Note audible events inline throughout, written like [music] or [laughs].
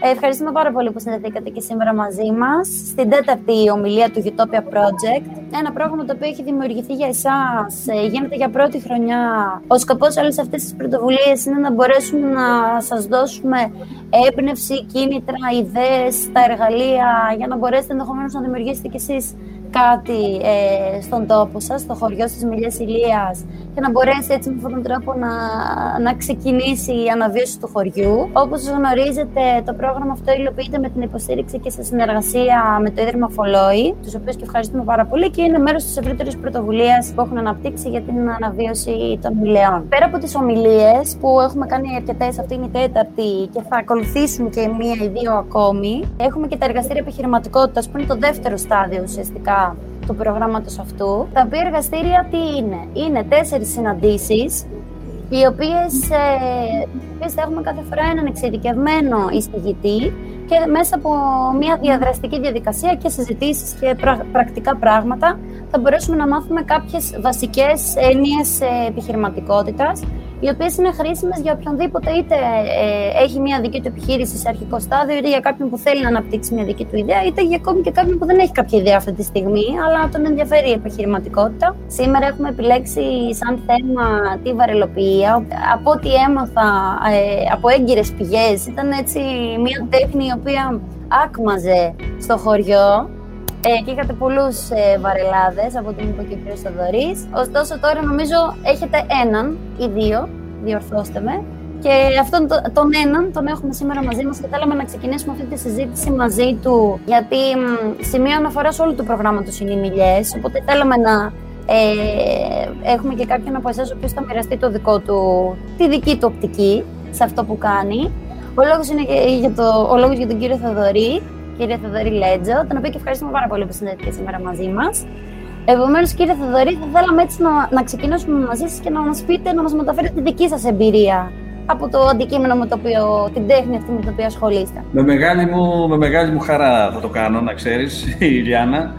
Ε, ευχαριστούμε πάρα πολύ που συνδεθήκατε και σήμερα μαζί μας στην τέταρτη ομιλία του Utopia Project. Ένα πρόγραμμα το οποίο έχει δημιουργηθεί για εσάς, ε, γίνεται για πρώτη χρονιά. Ο σκοπός όλες αυτές τις πρωτοβουλίες είναι να μπορέσουμε να σας δώσουμε έμπνευση, κίνητρα, ιδέες, τα εργαλεία για να μπορέσετε ενδεχομένως να δημιουργήσετε κι εσείς κάτι ε, στον τόπο σας, στο χωριό της Μιλιάς Ηλίας και να μπορέσει έτσι με αυτόν τον τρόπο να, να ξεκινήσει η αναβίωση του χωριού. Όπως γνωρίζετε, το πρόγραμμα αυτό υλοποιείται με την υποστήριξη και σε συνεργασία με το Ίδρυμα Φολόη, τους οποίους και ευχαριστούμε πάρα πολύ και είναι μέρος της ευρύτερης πρωτοβουλίας που έχουν αναπτύξει για την αναβίωση των μιλιών. Πέρα από τις ομιλίες που έχουμε κάνει αρκετές, αυτή είναι η τέταρτη και θα ακολουθήσουν και μία ή δύο ακόμη, έχουμε και τα εργαστήρια επιχειρηματικότητας που είναι το δεύτερο στάδιο ουσιαστικά του προγράμματος αυτού. Τα οποία εργαστήρια τι είναι; Είναι τέσσερις συναντήσεις οι οποίες, ε, θα έχουμε κάθε φορά έναν εξειδικευμένο εισηγητή και μέσα από μια διαδραστική διαδικασία και συζητήσεις και πρακτικά πράγματα θα μπορέσουμε να μάθουμε κάποιες βασικές έννοιες ε, επιχειρηματικότητας οι οποίες είναι χρήσιμες για οποιονδήποτε είτε ε, έχει μια δική του επιχείρηση σε αρχικό στάδιο, είτε για κάποιον που θέλει να αναπτύξει μια δική του ιδέα, είτε για ακόμη και κάποιον που δεν έχει κάποια ιδέα αυτή τη στιγμή, αλλά τον ενδιαφέρει η επιχειρηματικότητα. Σήμερα έχουμε επιλέξει σαν θέμα τη βαρελοποιία. Από ό,τι έμαθα ε, από έγκυρες πηγές, ήταν έτσι μια τέχνη η οποία άκμαζε στο χωριό ε, και είχατε πολλούς ε, βαρελάδες από την είπε και ο κ. Θοδωρής. Ωστόσο, τώρα νομίζω έχετε έναν ή δύο, διορθώστε με. Και αυτόν τον έναν τον έχουμε σήμερα μαζί μας και θέλαμε να ξεκινήσουμε αυτή τη συζήτηση μαζί του. Γιατί σημείο αναφορά όλου του προγράμματος είναι οι μιλιές. Οπότε θέλαμε να ε, έχουμε και κάποιον από εσάς ο οποίος θα μοιραστεί το δικό του, τη δική του οπτική σε αυτό που κάνει. Ο λόγος είναι για, το, ο λόγος για τον κύριο Θοδωρή κύριε Θεοδωρή Λέτζο, τον οποίο και ευχαριστούμε πάρα πολύ που συνδέθηκε σήμερα μαζί μας. Επομένως, κύριε Θεοδωρή, θα θέλαμε έτσι να, να ξεκινήσουμε μαζί σας και να μας πείτε, να μας μεταφέρετε τη δική σας εμπειρία από το αντικείμενο με το οποίο, την τέχνη αυτή με την οποία ασχολείστε. Με μεγάλη μου, με μεγάλη μου χαρά θα το κάνω, να ξέρεις, [laughs] η Ιλιάνα.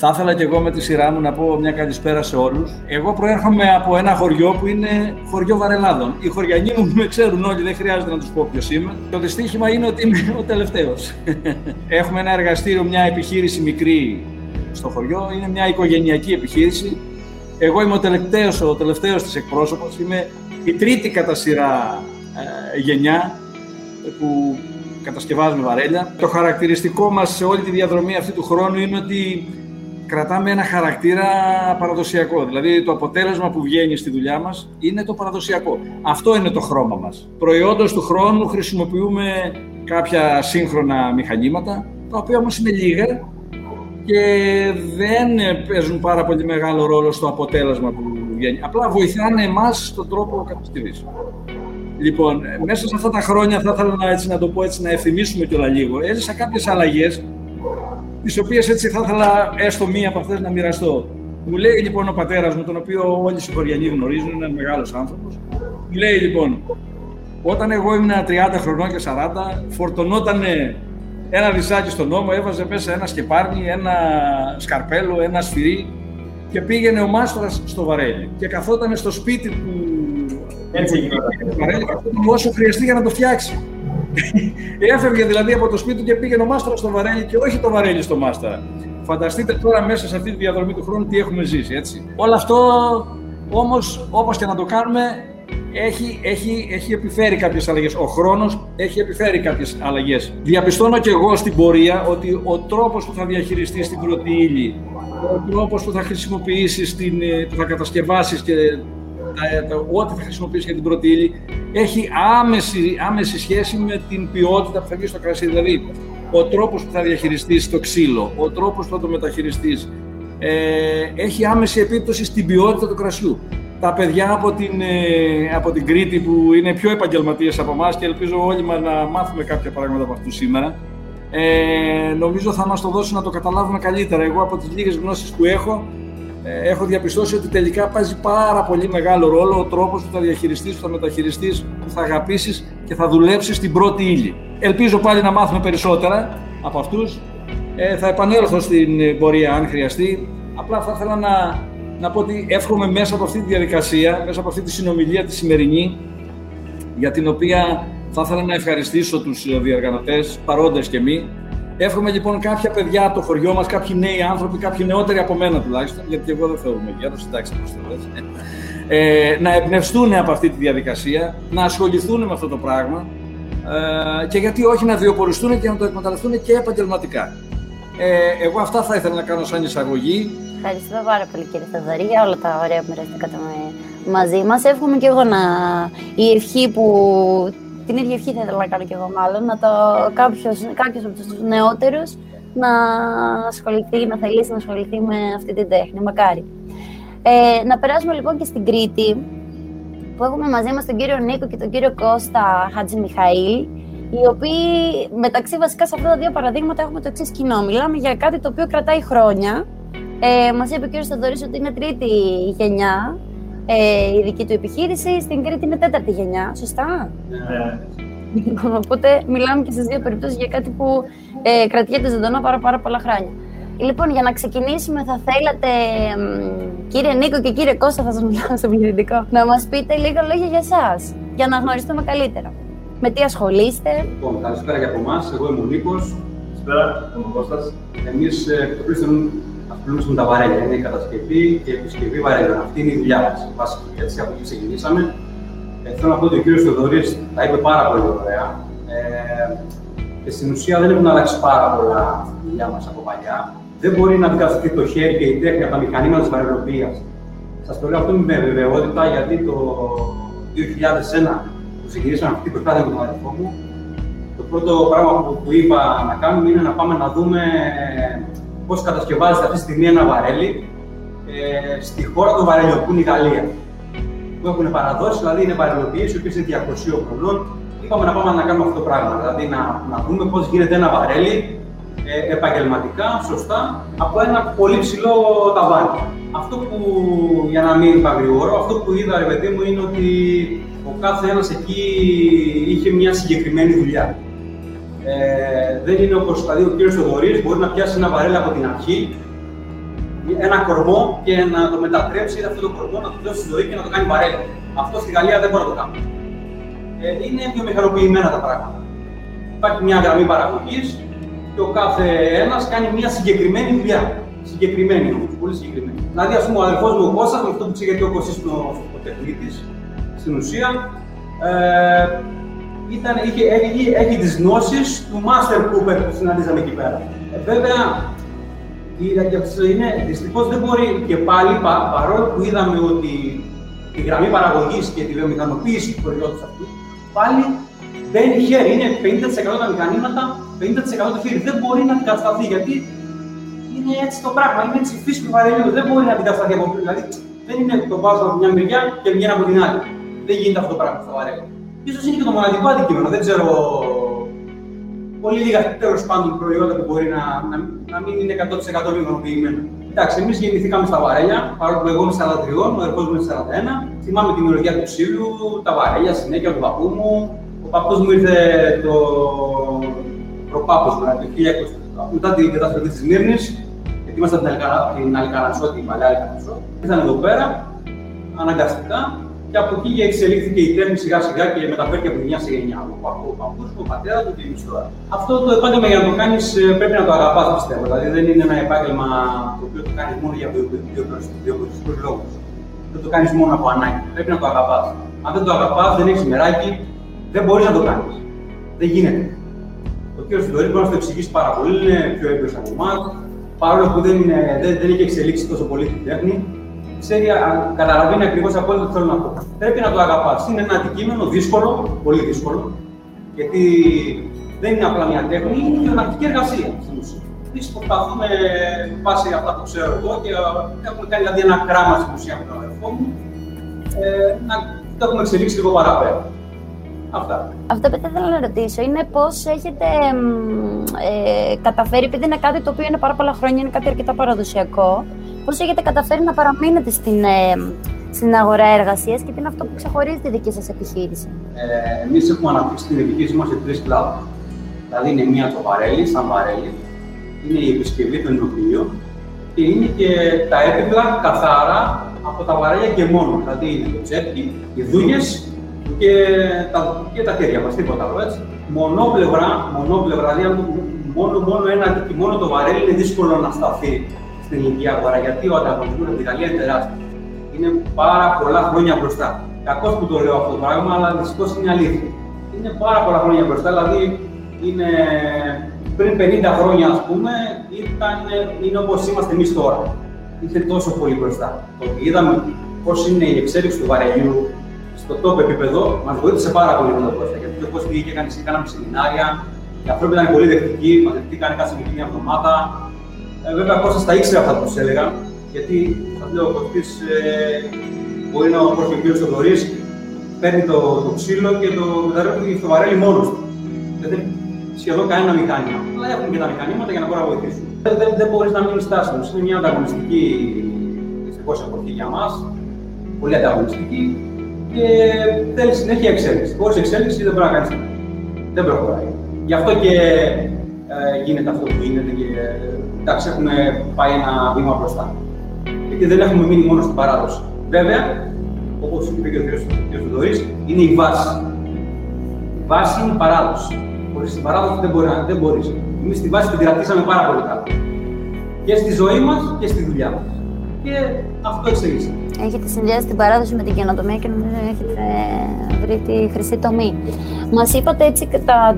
Θα ήθελα και εγώ με τη σειρά μου να πω μια καλησπέρα σε όλους. Εγώ προέρχομαι από ένα χωριό που είναι χωριό Βαρελάδων. Οι χωριανοί μου με ξέρουν όλοι, δεν χρειάζεται να τους πω ποιος είμαι. Το δυστύχημα είναι ότι είμαι ο τελευταίος. [laughs] Έχουμε ένα εργαστήριο, μια επιχείρηση μικρή στο χωριό. Είναι μια οικογενειακή επιχείρηση. Εγώ είμαι ο τελευταίος ο τελευταίος της εκπρόσωπος. Είμαι η τρίτη κατά σειρά ε, γενιά που κατασκευάζουμε βαρέλια. Το χαρακτηριστικό μας σε όλη τη διαδρομή αυτή του χρόνου είναι ότι κρατάμε ένα χαρακτήρα παραδοσιακό. Δηλαδή το αποτέλεσμα που βγαίνει στη δουλειά μας είναι το παραδοσιακό. Αυτό είναι το χρώμα μας. Προϊόντος του χρόνου χρησιμοποιούμε κάποια σύγχρονα μηχανήματα, τα οποία όμως είναι λίγα και δεν παίζουν πάρα πολύ μεγάλο ρόλο στο αποτέλεσμα που βγαίνει. Απλά βοηθάνε εμάς στον τρόπο κατασκευής. Λοιπόν, μέσα σε αυτά τα χρόνια θα ήθελα να, έτσι, να το πω έτσι, να ευθυμίσουμε κιόλα λίγο. Έζησα κάποιες αλλαγές τις οποίες έτσι θα ήθελα έστω μία από αυτές να μοιραστώ. Μου λέει λοιπόν ο πατέρας μου, τον οποίο όλοι οι συγχωριανοί γνωρίζουν, είναι ένα μεγάλος άνθρωπος. Μου λέει λοιπόν, όταν εγώ ήμουν 30 χρονών και 40, φορτωνόταν ένα δισάκι στον νόμο, έβαζε μέσα ένα σκεπάρνι, ένα σκαρπέλο, ένα σφυρί και πήγαινε ο μάστορα στο βαρέλι. Και καθόταν στο σπίτι του. Έτσι, βαρέλι, όσο χρειαστεί για να το φτιάξει. [laughs] Έφευγε δηλαδή από το σπίτι και πήγαινε ο Μάστορα στο βαρέλι και όχι το βαρέλι στο Μάστορα. Φανταστείτε τώρα μέσα σε αυτή τη διαδρομή του χρόνου τι έχουμε ζήσει, έτσι. Όλο αυτό όμως, όπως και να το κάνουμε, έχει, έχει, έχει επιφέρει κάποιες αλλαγές. Ο χρόνος έχει επιφέρει κάποιες αλλαγές. Διαπιστώνω και εγώ στην πορεία ότι ο τρόπος που θα διαχειριστείς την πρώτη ύλη, ο τρόπος που θα χρησιμοποιήσεις, την, ε, που θα κατασκευάσεις και ό,τι θα χρησιμοποιήσει για την πρώτη ύλη έχει άμεση, άμεση σχέση με την ποιότητα που θα βγει στο κρασί. Δηλαδή, ο τρόπος που θα διαχειριστείς το ξύλο, ο τρόπος που θα το μεταχειριστείς, ε, έχει άμεση επίπτωση στην ποιότητα του κρασιού. Τα παιδιά από την, ε, από την Κρήτη που είναι πιο επαγγελματίες από εμάς και ελπίζω όλοι μας να μάθουμε κάποια πράγματα από αυτούς σήμερα, ε, νομίζω θα μας το δώσουν να το καταλάβουμε καλύτερα. Εγώ από τις λίγες γνώσεις που έχω, ε, έχω διαπιστώσει ότι τελικά παίζει πάρα πολύ μεγάλο ρόλο ο τρόπος που θα διαχειριστείς, που θα μεταχειριστείς, που θα αγαπήσεις και θα δουλέψεις στην πρώτη ύλη. Ελπίζω πάλι να μάθουμε περισσότερα από αυτούς. Ε, θα επανέλθω στην πορεία αν χρειαστεί. Απλά θα ήθελα να, να πω ότι εύχομαι μέσα από αυτή τη διαδικασία, μέσα από αυτή τη συνομιλία τη σημερινή, για την οποία Θα ήθελα να ευχαριστήσω τους διοργανωτές, παρόντες και μη. Εύχομαι λοιπόν κάποια παιδιά από το χωριό μας, κάποιοι νέοι άνθρωποι, κάποιοι νεότεροι από μένα τουλάχιστον, γιατί εγώ δεν θεωρούμε γέρο, εντάξει, πώ το ε, να εμπνευστούν από αυτή τη διαδικασία, να ασχοληθούν με αυτό το πράγμα ε, και γιατί όχι να βιοποριστούν και να το εκμεταλλευτούν και επαγγελματικά. Ε, εγώ αυτά θα ήθελα να κάνω σαν εισαγωγή. Ευχαριστούμε πάρα πολύ κύριε Θαδωρή για όλα τα ωραία που μοιραστήκατε μαζί μας. Εύχομαι και εγώ να η ευχή που την ίδια ευχή θα ήθελα να κάνω και εγώ μάλλον, να το κάποιος, κάποιος από τους νεότερους να ασχοληθεί, να θελήσει να ασχοληθεί με αυτή την τέχνη, μακάρι. Ε, να περάσουμε λοιπόν και στην Κρήτη, που έχουμε μαζί μας τον κύριο Νίκο και τον κύριο Κώστα Χατζη Μιχαήλ, οι οποίοι μεταξύ βασικά σε αυτά τα δύο παραδείγματα έχουμε το εξής κοινό. Μιλάμε για κάτι το οποίο κρατάει χρόνια. Ε, Μας είπε ο κύριος Σταδωρή ότι είναι τρίτη γενιά ε, η δική του επιχείρηση. Στην Κρήτη είναι τέταρτη γενιά. Σωστά; Ναι. [laughs] Οπότε μιλάμε και στις δύο περιπτώσεις για κάτι που ε, κρατιέται ζωντανό πάρα, πάρα πολλά χρόνια. Λοιπόν, για να ξεκινήσουμε, θα θέλατε, κύριε Νίκο και κύριε Κώστα, θα σας μιλάω στο πληθυντικό, να μας πείτε λίγα λόγια για εσάς, για να γνωριστούμε καλύτερα. Με τι ασχολείστε; Λοιπόν, καλησπέρα και από εμάς. Εγώ είμαι ο Νίκος. Καλησπέρα, είμαι ο Κώστας. Εμείς εκτοπλίστων ασχολούμαστε με τα βαρέλια. Είναι η κατασκευή και η επισκευή βαρέλιων. Αυτή είναι η δουλειά μας. Βασική έτσι από εκεί ξεκινήσαμε. Ε, θέλω να πω ότι ο κύριος Θεοδωρής τα είπε πάρα πολύ ωραία. Ε, και στην ουσία δεν έχουν αλλάξει πάρα πολλά στη δουλειά μας από παλιά. Δεν μπορεί να αντικατασταθεί το χέρι και η τέχνη από τα μηχανήματα της βαρελοπίας. Σας το λέω αυτό με βεβαιότητα γιατί το 2001 που ξεκινήσαμε αυτή την προσπάθεια με τον αδερφό μου, το πρώτο πράγμα που, που είπα να κάνουμε είναι να πάμε να δούμε πώς κατασκευάζεται αυτή τη στιγμή ένα βαρέλι ε, στη χώρα των βαρέλιων, που είναι η Γαλλία. Που έχουν παραδώσει, δηλαδή είναι βαρελοποιήσει, οι οποίες είναι 200 χρονών. Είπαμε να πάμε να κάνουμε αυτό το πράγμα, δηλαδή να, να δούμε πώς γίνεται ένα βαρέλι ε, επαγγελματικά, σωστά, από ένα πολύ ψηλό ταβάνι. Αυτό που, για να μην παγριώρω, αυτό που είδα, ρε παιδί μου, είναι ότι ο κάθε ένας εκεί είχε μια συγκεκριμένη δουλειά. Ε, δεν είναι όπω δηλαδή, ο κύριος Οδωρή μπορεί να πιάσει ένα βαρέλα από την αρχή, ένα κορμό και να το μετατρέψει αυτό το κορμό, να του δώσει ζωή και να το κάνει βαρέλα. Αυτό στη Γαλλία δεν μπορεί να το κάνει. Ε, είναι βιομηχανοποιημένα τα πράγματα. Υπάρχει μια γραμμή παραγωγής και ο κάθε ένας κάνει μια συγκεκριμένη δουλειά. Συγκεκριμένη όμως, πολύ συγκεκριμένη. Δηλαδή, ας πούμε, ο αδερφός μου ο Κώστας, με αυτό που ξέρετε ο Κώστας είναι ο τεχνίτη, στην ουσία, ε, ήταν, είχε, έχει, έχει τις γνώσεις του Master Cooper που συναντήσαμε εκεί πέρα. Ε, βέβαια, είναι, δυστυχώς δεν μπορεί και πάλι, πα, παρόλο που είδαμε ότι η γραμμή παραγωγής και τη βιομηχανοποίηση του προϊόντος αυτού, πάλι μπαίνει χέρι, είναι 50% τα μηχανήματα, 50% το χέρι. Δεν μπορεί να αντικατασταθεί γιατί είναι έτσι το πράγμα, είναι έτσι η φύση του βαρελιού. Δεν μπορεί να αντικατασταθεί από Δηλαδή δεν είναι το βάζω από μια μεριά και βγαίνει από την άλλη. Δεν γίνεται αυτό το πράγμα στο βαρέλιο. Σω είναι και το μοναδικό αντικείμενο. Δεν ξέρω. Πολύ λίγα τέλος πάντων προϊόντα που μπορεί να, να, να μην είναι 100% βιομηχανοποιημένα. Εντάξει, εμείς γεννηθήκαμε στα βαρέλια, παρόλο που εγώ είμαι 43, ο ερχό μου είναι 41. Θυμάμαι την ολογία του ξύλου, τα βαρέλια, συνέχεια του παππού μου. Ο παππούς μου ήρθε το προπάπο μου, το 1900, μετά την καταστροφή της Μύρνης, γιατί ήμασταν την Αλικανασό, την παλιά Αλικανασό. Ήρθαν εδώ πέρα, αναγκαστικά, και από εκεί εξελίχθηκε η τέχνη σιγά σιγά και μεταφέρθηκε από μια σε γενιά. Ο παππούς ο πατέρας του, την ιστορία. Αυτό το επάγγελμα για να το κάνεις ε, πρέπει να το αγαπάς, πιστεύω. Δηλαδή δεν είναι ένα επάγγελμα το οποίο το κάνεις μόνο για βιοποριστικού λόγους. Δεν το κάνεις μόνο από ανάγκη. Πρέπει να το αγαπάς. Αν δεν το αγαπάς, δεν έχεις μεράκι, δεν μπορείς να το κάνεις. Δεν γίνεται. Ο κ. Φιδωρής μπορείς να το εξηγήσεις πάρα πολύ, είναι πιο έμπειρο από εμάς. Παρόλο που δεν, είναι, δεν, δεν έχει εξελίξει τόσο πολύ την τέχνη, ξέρει, καταλαβαίνει ακριβώς από ό,τι θέλω να πω. Πρέπει να το αγαπάς. Είναι ένα αντικείμενο δύσκολο, πολύ δύσκολο, γιατί δεν είναι απλά μια τέχνη, είναι μια γεωγραφική εργασία στην ουσία. Εμείς προσπαθούμε βάσει αυτά που ξέρω εγώ και έχουμε κάνει δηλαδή ένα κράμα στην ουσία με τον αδερφό μου ε, να το έχουμε εξελίξει λίγο παραπέρα. Αυτά. Αυτό που θα ήθελα να ρωτήσω είναι πώς έχετε ε, καταφέρει, επειδή είναι κάτι το οποίο είναι πάρα πολλά χρόνια, είναι κάτι αρκετά παραδοσιακό, Πώς έχετε καταφέρει να παραμείνετε στην, ε, στην αγορά εργασίας και τι είναι αυτό που ξεχωρίζει τη δική σας επιχείρηση; Ε, Εμείς έχουμε αναπτύξει την επιχείρηση μας σε τρεις κλάδους. Δηλαδή είναι μία το βαρέλι, σαν βαρέλι, είναι η επισκευή των ενοποιείων και είναι και τα έπιπλα καθαρά από τα βαρέλια και μόνο. Δηλαδή είναι το τσέπι, οι δούγες, και τα, και τα χέρια μας, τίποτα άλλο έτσι. Μονόπλευρα, μονόπλευρα, δηλαδή μόνο, μόνο ένα μόνο το βαρέλι είναι δύσκολο να σταθεί στην ελληνική αγορά, γιατί ο ανταγωνισμό από την Ιταλία είναι τεράστιο. Είναι πάρα πολλά χρόνια μπροστά. Κακός που το λέω αυτό το πράγμα, αλλά δυστυχώς είναι αλήθεια. Είναι πάρα πολλά χρόνια μπροστά, δηλαδή είναι πριν 50 χρόνια, ας πούμε, ήταν, είναι όπως είμαστε εμείς τώρα. Είχε τόσο πολύ μπροστά. Το ότι είδαμε πώς είναι η εξέλιξη του βαρελιού στο top επίπεδο, μας βοήθησε πάρα πολύ να το μπροστά. Γιατί όπω πήγε, κάναμε σεμινάρια, οι άνθρωποι ήταν πολύ δεκτικοί, μαζευτήκαν κάθε μια εβδομάδα. Ε, βέβαια, Κώστας τα ήξερε αυτά που τους έλεγα, γιατί σα λέω ο Κωστής ε, μπορεί να όπω ο κ. Θοδωρή παίρνει το, το ξύλο και το μεταρρύθμιζε στο βαρέλι μόνος του. Δεν έχει σχεδόν κανένα μηχάνημα. Αλλά έχουν και τα μηχανήματα για να μπορούν να βοηθήσουν. Δεν, δεν, δεν μπορείς να μείνεις στάσιμος. Είναι μια ανταγωνιστική δυστυχώς εποχή για μας. Πολύ ανταγωνιστική και θέλει συνέχεια εξέλιξη. Χωρίς εξέλιξη δεν μπορεί να κάνεις Δεν προχωράει. Γι' αυτό και ε, γίνεται αυτό που γίνεται και εντάξει, έχουμε πάει ένα βήμα μπροστά. Γιατί δεν έχουμε μείνει μόνο στην παράδοση. Βέβαια, όπως είπε και ο κ. Θοδωρή, είναι η βάση. Η βάση είναι η παράδοση. Χωρίς την παράδοση δεν μπορεί. Δεν μπορείς. Εμείς τη βάση την κρατήσαμε πάρα πολύ καλά. Και στη ζωή μας και στη δουλειά μας. Και αυτό εξελίσσεται. Έχετε συνδυάσει την παράδοση με την καινοτομία και νομίζω έχετε βρει τη χρυσή τομή. Μας είπατε έτσι τα,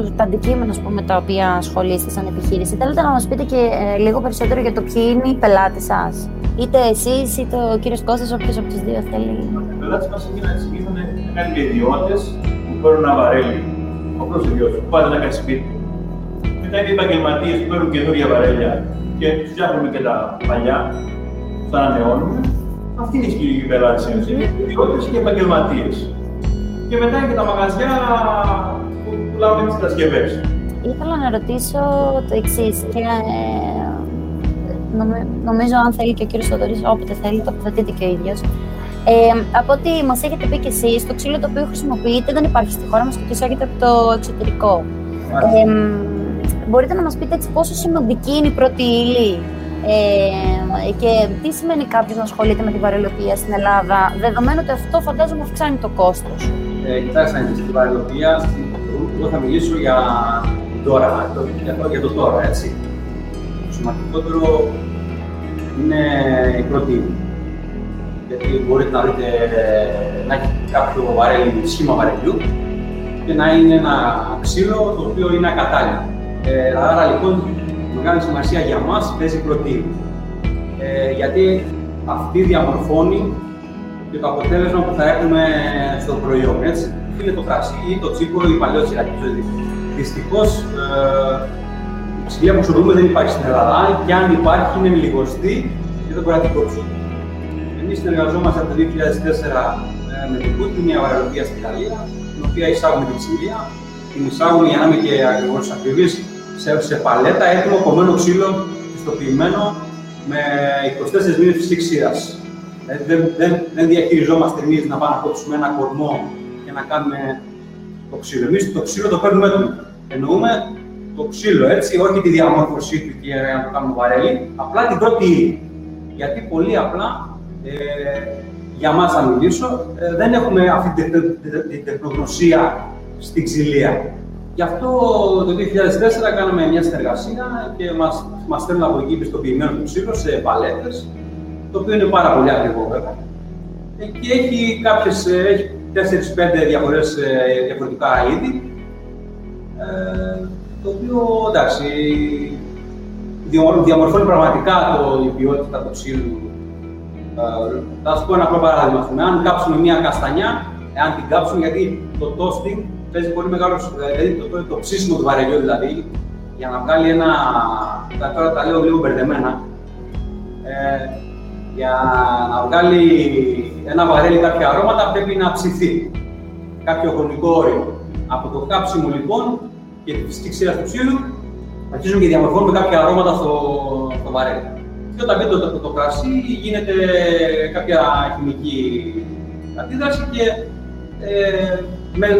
τα αντικείμενα πούμε, τα οποία ασχολείστε σαν επιχείρηση. Θέλετε να μας πείτε και ε, λίγο περισσότερο για το ποιοι είναι οι πελάτες σας. Είτε εσείς είτε ο κύριος Κώστας, όποιος από τους δύο θέλει. Οι πελάτες μας είναι κάτι ιδιώτες που παίρνουν ένα βαρέλι. Όπω ο που πάνε να κάνει σπίτι. Μετά είναι οι επαγγελματίες που παίρνουν καινούργια βαρέλια και φτιάχνουμε και τα παλιά, τα ανανεώνουμε. Αυτή είναι η σκηνική πελάτη είναι ιδιώτες και επαγγελματίες. Και μετά είναι και τα μαγαζιά που πουλάμε τις κατασκευές. Ήθελα να ρωτήσω το εξής. Και ε, νομίζω, αν θέλει και ο κύριος Θοδωρής, όποτε θέλει, τοποθετείτε και ο ίδιος. Ε, από ό,τι μας έχετε πει και εσείς, το ξύλο το οποίο χρησιμοποιείτε δεν υπάρχει στη χώρα μας και το εισάγεται από το εξωτερικό. Ε, μπορείτε να μας πείτε έτσι πόσο σημαντική είναι η πρώτη ύλη ε, και τι σημαίνει κάποιος να ασχολείται με τη βαρελοπία στην Ελλάδα, δεδομένου ότι αυτό φαντάζομαι αυξάνει το κόστος. Ε, κοιτάξτε, στη βαρελοπία, εγώ θα μιλήσω για τώρα, για το, για το τώρα, έτσι. Το σημαντικότερο είναι η πρώτη γιατί μπορείτε να δείτε να έχει κάποιο βαρέλι, σχήμα βαρελιού και να είναι ένα ξύλο το οποίο είναι ακατάλληλο. Ε, άρα λοιπόν μεγάλη σημασία για μας παίζει πρωτεΐνη. Ε, γιατί αυτή διαμορφώνει και το αποτέλεσμα που θα έχουμε στο προϊόν. Έτσι. Είναι το κρασί ή το τσίπο ή παλιό τσιράκι ζωή. Δυστυχώς ε, η ψηλία που σου δεν υπάρχει στην Ελλάδα και αν υπάρχει είναι λιγοστή και δεν μπορεί να την κόψουν. Εμείς συνεργαζόμαστε από το 2004 ε, με την Κούτ, μια αεροπλία στην Ιταλία, την οποία εισάγουμε την ψηλία. Την εισάγουμε για να είμαι και ακριβώ ακριβής σε, σε παλέτα έτοιμο κομμένο ξύλο, πιστοποιημένο με 24 μήνες φυσικής ξύρα. Δηλαδή δεν, δεν, δεν διαχειριζόμαστε εμείς να πάμε να κόψουμε ένα κορμό και να κάνουμε το ξύλο. Εμείς το ξύλο το παίρνουμε έτοιμο. Εννοούμε το ξύλο έτσι, όχι τη διαμόρφωσή του και να το κάνουμε βαρέλι, απλά την πρώτη ύλη. Γιατί πολύ απλά, ε, για μας θα μιλήσω, ε, δεν έχουμε αυτή την τεχνογνωσία στην ξυλία. Γι' αυτό το 2004 κάναμε μια συνεργασία και μας, μας στέλνουν από εκεί πιστοποιημένο του ξύλο σε παλέτες, το οποίο είναι πάρα πολύ ακριβό βέβαια. Ε, και έχει κάποιες, ε, έχει 4-5 διαφορές, ε, διαφορετικά είδη, το οποίο εντάξει, διαμορφώνει πραγματικά το, η ποιότητα του ξύλου. Θα σα πω ένα απλό παράδειγμα. Αν κάψουμε μια καστανιά, εάν την κάψουμε, γιατί το toasting παίζει πολύ μεγάλο. Δηλαδή το, το, το ψήσιμο του βαρελιού δηλαδή, για να βγάλει ένα. Τώρα τα λέω λίγο μπερδεμένα. Ε, για να βγάλει ένα βαρέλι κάποια αρώματα πρέπει να ψηθεί κάποιο χρονικό όριο. Από το κάψιμο λοιπόν και τη φυσική ξύρα του ξύλου αρχίζουν και διαμορφώνουμε κάποια αρώματα στο, στο βαρέλι. Και όταν μπει το, το, το, κρασί γίνεται κάποια χημική αντίδραση και ε,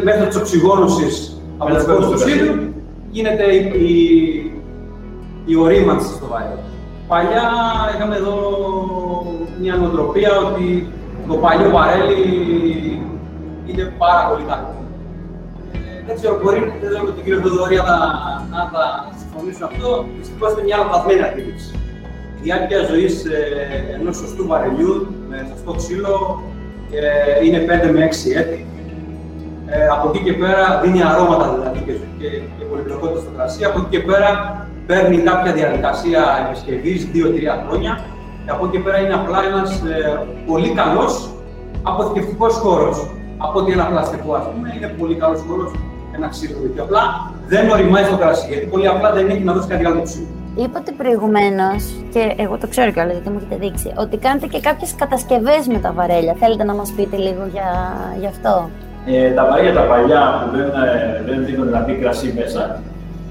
μέσω της οξυγόνωσης από το του ξύλου γίνεται η, η, η ορίμανση στο βαρέλι. Παλιά είχαμε εδώ μια νοοτροπία ότι το παλιό βαρέλι είναι πάρα πολύ καλό. Ε, δεν ξέρω, μπορεί δεν ξέρω με τον κύριο Θεοδωρία να, να θα συμφωνήσουν αυτό. Δυστυχώς είναι μια λανθασμένη αντίληψη. Η διάρκεια ζωής ε, ενός σωστού βαρελιού με σωστό ξύλο ε, είναι 5 με 6 έτη. Ε, από εκεί και πέρα δίνει αρώματα δηλαδή και, και, και πολυπλοκότητα στο κρασί. Από εκεί και πέρα παίρνει κάποια διαδικασία επισκευής 2-3 χρόνια. Και από εκεί και πέρα είναι απλά ένας ε, πολύ καλός αποθηκευτικός χώρος. Από ότι ένα πλαστικό, ας πούμε, είναι πολύ καλός χώρος ένα ξύλο. Και απλά δεν οριμάζει το κρασί, γιατί πολύ απλά δεν έχει να δώσει κάτι άλλο ξύλο. Είπατε προηγουμένως, και εγώ το ξέρω κιόλας γιατί μου έχετε δείξει, ότι κάνετε και κάποιες κατασκευές με τα βαρέλια. Θέλετε να μας πείτε λίγο για, για αυτό; Ε, τα βαρέλια τα παλιά που δεν, ε, δεν δίνουν να μπει κρασί μέσα,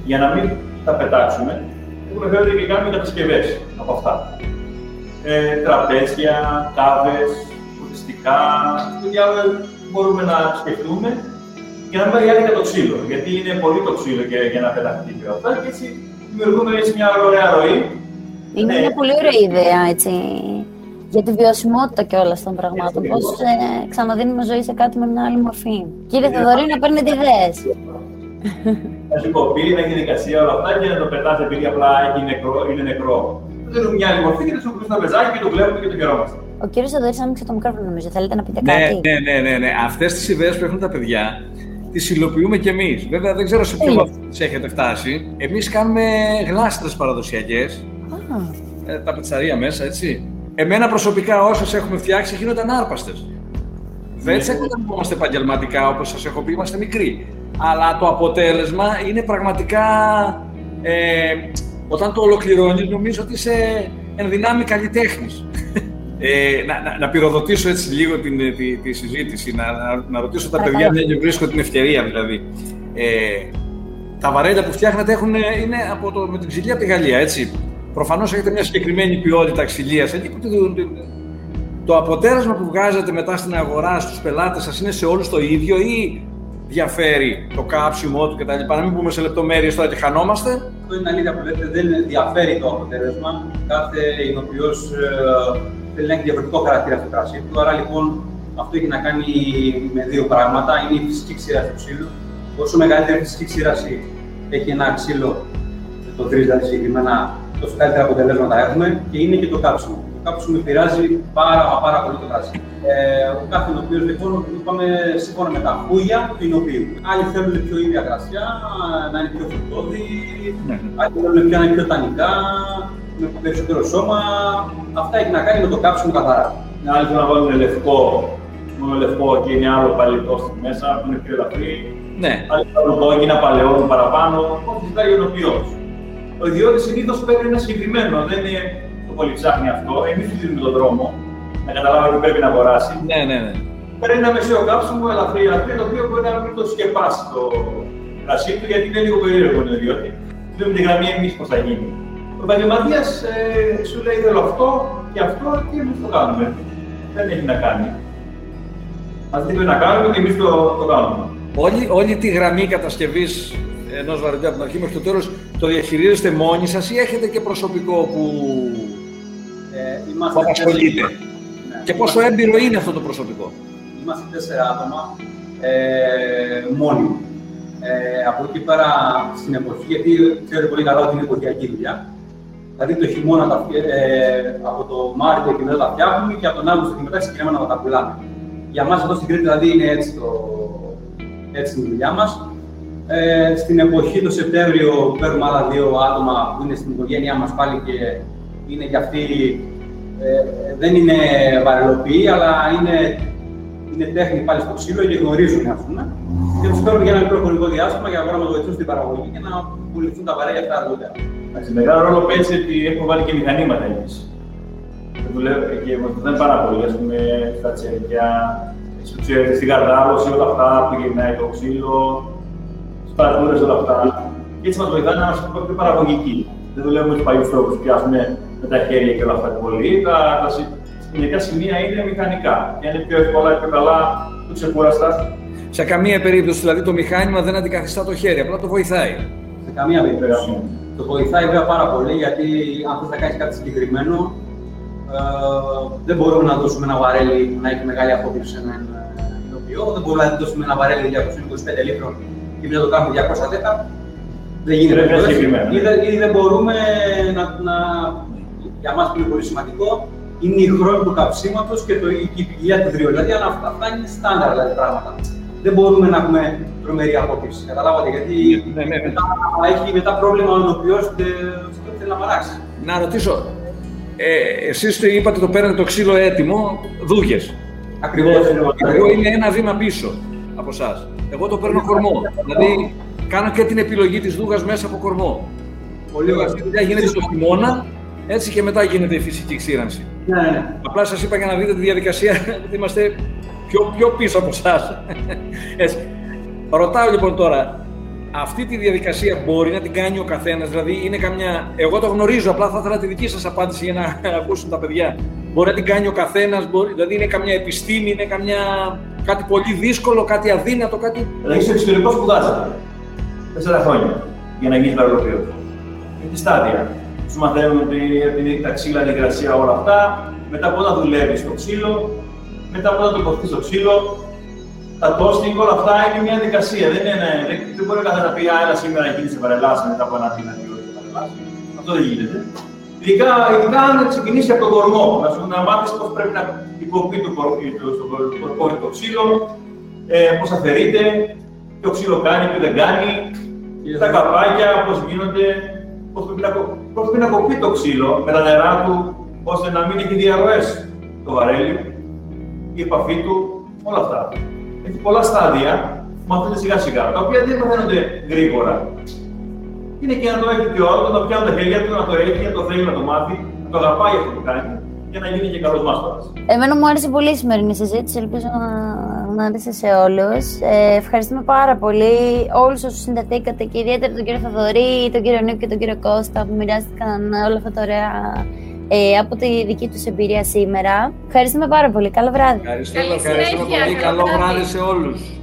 για να μην τα πετάξουμε, έχουμε φέρει και κάνουμε κατασκευές από αυτά. Ε, τραπέζια, κάβε, φωτιστικά, μπορούμε να σκεφτούμε και να μην πάει για το ξύλο. Γιατί είναι πολύ το ξύλο για, για να πεταχτεί και αυτά. Και έτσι δημιουργούμε έτσι μια ωραία ροή. Είναι μια πολύ ωραία ιδέα έτσι, για τη βιωσιμότητα και όλα των πραγμάτων. Πώς ε, ξαναδίνουμε ζωή σε κάτι με μια άλλη μορφή. Κύριε Θεοδωρή, να παίρνετε ιδέες. Να κοπεί, να έχει δικασία όλα αυτά και να το πετάτε επειδή απλά είναι νεκρό. Είναι νεκρό. Δίνουμε μια άλλη μορφή και το σου στο πεζάκι και το βλέπουμε και το χαιρόμαστε. Ο κύριος Θεοδωρή άνοιξε το μικρόφωνο, νομίζω. Θέλετε να πείτε Ναι, κάτι; ναι, ναι, ναι, ναι. Αυτές τις ιδέες που έχουν τα παιδιά τις υλοποιούμε κι εμείς. Βέβαια, δεν ξέρω σε ποιο Τι. βαθμό τις έχετε φτάσει. Εμείς κάνουμε γλάστρες παραδοσιακές. Α, Ε, τα πιτσαρία μέσα, έτσι. Εμένα προσωπικά, όσες έχουμε φτιάξει, γίνονταν άρπαστες. Δεν τι εκμεταλλευόμαστε επαγγελματικά, όπως σας έχω πει, είμαστε μικροί. Αλλά το αποτέλεσμα είναι πραγματικά. Ε, όταν το ολοκληρώνεις, νομίζω ότι είσαι εν δυνάμει καλλιτέχνης. Ε, να, να, να πυροδοτήσω έτσι λίγο την, τη, τη συζήτηση, να, να, να ρωτήσω τα Παρακαλώ. παιδιά, μια και βρίσκω την ευκαιρία δηλαδή. Ε, τα βαρέλια που φτιάχνετε έχουν, είναι από το, με την ξυλία από τη Γαλλία, έτσι. Προφανώς έχετε μια συγκεκριμένη ποιότητα ξυλίας. Εκεί που το, το αποτέλεσμα που βγάζετε μετά στην αγορά στους πελάτες σας είναι σε όλους το ίδιο ή διαφέρει το κάψιμο του κτλ. Να μην πούμε σε λεπτομέρειες τώρα και χανόμαστε. Αυτό είναι αλήθεια που λέτε, δεν διαφέρει το αποτέλεσμα. Κάθε ηνοποιό ε, θέλει να έχει διαφορετικό χαρακτήρα στο κρασί του. Άρα λοιπόν αυτό έχει να κάνει με δύο πράγματα. Είναι η φυσική ξύραση του ξύλου. Όσο μεγαλύτερη φυσική ξύραση έχει ένα ξύλο, το τρεις δηλαδή συγκεκριμένα, τόσο καλύτερα αποτελέσματα έχουμε και είναι και το κάψιμο. Το κάψιμο επηρεάζει πάρα, μα πάρα πολύ το κρασί. Ε, ο κάθε ηνοποιό λοιπόν, είπαμε σύμφωνα με τα χούγια του ηνοποιού. Άλλοι θέλουν πιο ίδια κρασιά, να είναι πιο φρουτόδη, Ναι. άλλοι θέλουν πια να είναι πιο τανικά, με περισσότερο σώμα. Αυτά έχει να κάνει με το κάψιμο καθαρά. Άλλοι θέλουν να βάλουν λευκό, μόνο λευκό και είναι άλλο παλιτό στη μέσα, που είναι πιο ελαφρύ. Ναι. Άλλοι θέλουν κόκκινα, παλαιόν παραπάνω. Ό,τι ζητάει ο νοοποιό. Ο ιδιώτης συνήθως παίρνει ένα συγκεκριμένο, δεν είναι το πολύ ψάχνει αυτό. Εμείς του δίνουμε τον δρόμο να καταλάβει ότι πρέπει να αγοράσει. Ναι, ναι, ναι. Παίρνει ένα μεσαίο κάψιμο, ελαφρύ, ελαφρύ, το οποίο μπορεί να μην το σκεπάσει το κρασί του, γιατί είναι λίγο περίεργο ο ιδιώτη. Δίνουμε τη γραμμή εμείς πώς θα γίνει. Ο επαγγελματία ε, σου λέει θέλω αυτό και αυτό και εμείς το κάνουμε. Δεν έχει να κάνει. Μας δίνει να κάνουμε και εμείς το, το κάνουμε. Όλη, όλη τη γραμμή κατασκευής ενός βαρελιού από την αρχή μέχρι το τέλος το διαχειρίζεστε μόνοι σας ή έχετε και προσωπικό που, Ε, που είμαστε απασχολείται. Ναι. Και πόσο έμπειρο είναι αυτό το προσωπικό; Είμαστε τέσσερα άτομα ε, μόνοι. Ε, από εκεί πέρα στην εποχή, γιατί ξέρετε πολύ καλά ότι είναι εποχιακή δουλειά. Δηλαδή το χειμώνα τα, φτια- ε, από το Μάρτιο και μετά τα φτιάχνουμε και από τον Αύγουστο και μετά ξεκινάμε να τα πουλάμε. Για μας εδώ στην Κρήτη δηλαδή είναι έτσι, το, έτσι είναι η δουλειά μας. Ε, στην εποχή το Σεπτέμβριο παίρνουμε άλλα δύο άτομα που είναι στην οικογένειά μας πάλι και είναι και αυτοί, ε, δεν είναι βαρελοποιοί, αλλά είναι, είναι τέχνη πάλι στο ξύλο και γνωρίζουν, ας πούμε. Και τους παίρνουμε για ένα μικρό χρονικό διάστημα για να μπορούν να μας βοηθήσουν στην παραγωγή και να πουληθούν τα βαρέλια αυτά αργότερα. Εντάξει, μεγάλο ρόλο παίζει ότι έχουμε βάλει και μηχανήματα εμείς. Δουλεύουμε και βοηθάνε πάρα πολύ, ας πούμε, στα τσέρια, στους τσέρες, στην καρδάλωση, όλα αυτά που γυρνάει το ξύλο, στις παρατούρες, όλα αυτά. Και έτσι μας βοηθάνε να είμαστε πιο παραγωγικοί. Δεν δουλεύουμε στους παλιούς τρόπους που πιάσουμε με τα χέρια και όλα αυτά πολύ. Τα, τα, συ- μερικά σημεία είναι μηχανικά. Και είναι πιο εύκολα και πιο καλά, πιο ξεκούραστα. Σε καμία περίπτωση δηλαδή το μηχάνημα δεν αντικαθιστά το χέρι, απλά το βοηθάει. Σε καμία περίπτωση. Το βοηθάει βέβαια πάρα πολύ γιατί αν θες να κάνεις κάτι συγκεκριμένο, ε, δεν μπορούμε να δώσουμε ένα βαρέλι που να έχει μεγάλη απόκληση σε έναν ε, ιό, δεν μπορούμε να δώσουμε ένα βαρέλι 225 λίτρων και να το κάνουμε 210. Δεν γίνεται Πρέπει να αυτό. συγκεκριμένα. Ή, δεν- ή δεν μπορούμε να, να, για μας που είναι πολύ σημαντικό, είναι η χρόνη του καψίματο και, το, και η ποικιλία του δρύου. Δηλαδή, αν αυτά, αυτά είναι στάνταρ δηλαδή, πράγματα. Δεν μπορούμε να έχουμε τρομερή απόκριση. Καταλάβατε, γιατί Ναι, ναι, ναι. μετά, έχει μετά πρόβλημα ο νοοποιός και δεν θέλει να παράξει. Να ρωτήσω, ε, εσείς είπατε το παίρνετε το ξύλο έτοιμο, δούγες. Ακριβώς. Εγώ είμαι ένα βήμα πίσω από εσάς. Εγώ το παίρνω κορμό. Δηλαδή, κάνω και την επιλογή της δούγας μέσα από κορμό. Πολύ ωραία. Αυτή η δουλειά γίνεται το χειμώνα, έτσι και μετά γίνεται η φυσική ξύρανση. Ναι, ναι, ναι. Απλά σας είπα για να δείτε τη διαδικασία, γιατί είμαστε πιο, πιο πίσω από εσάς. Ρωτάω λοιπόν τώρα, αυτή τη διαδικασία μπορεί να την κάνει ο καθένας, δηλαδή είναι καμιά. Εγώ το γνωρίζω, απλά θα ήθελα τη δική σας απάντηση για να [laughs] ακούσουν τα παιδιά. Μπορεί να την κάνει ο καθένας, δηλαδή είναι καμιά επιστήμη, είναι καμιά. κάτι πολύ δύσκολο, κάτι αδύνατο, κάτι. Δηλαδή, στο εξωτερικός σπουδάζεται. Τέσσερα χρόνια για να γίνεις βαρελοποιό. Είναι στάδια. Σου μαθαίνουν ότι επειδή τα ξύλα, την υγρασία, όλα αυτά. Μετά πώ να δουλεύει στο ξύλο. Μετά πώ να τοποθετείς στο ξύλο. Τα toasting, όλα αυτά είναι μια διαδικασία. Δεν, είναι, δεν, δεν μπορεί ο καθένας να πει Α, έλα σήμερα να γίνει σε βαρελάση μετά από ένα μήνα, δύο ώρες βαρελάση. Αυτό δεν γίνεται. Ειδικά, ειδικά αν ξεκινήσει από τον κορμό, να σου να μάθεις πώς πρέπει να υποκοπεί το, κορ- το, στο κορ- το ξύλο, ε, πώς αφαιρείται, ποιο ξύλο κάνει, ποιο δεν κάνει, τα καπάκια, πώς γίνονται, πώς πρέπει, να κο- πώς πρέπει να κοπεί το ξύλο με τα νερά του, ώστε να μην έχει διαρροές το βαρέλι, η επαφή του, όλα αυτά. Έχει πολλά στάδια που μαθαίνονται σιγά σιγά, τα οποία δεν μαθαίνονται γρήγορα. Είναι και να το έχει και ο άλλος, να το πιάνει τα χέρια του, να το έχει, να το θέλει να το μάθει, να το αγαπάει αυτό που κάνει, για να γίνει και καλός μάστορας. Εμένα μου άρεσε πολύ η σημερινή συζήτηση. Ελπίζω να, να άρεσε σε όλους. Ε, ευχαριστούμε πάρα πολύ όλους όσους συνδεθήκατε και ιδιαίτερα τον κύριο Θοδωρή, τον κύριο Νίκο και τον κύριο Κώστα που μοιράστηκαν όλα αυτά τα ωραία ε, από τη δική τους εμπειρία σήμερα. Ευχαριστούμε πάρα πολύ. Καλό βράδυ. Ευχαριστώ, Καλή ευχαριστώ συνέχεια, πολύ. καλό Καλό βράδυ. βράδυ σε όλους.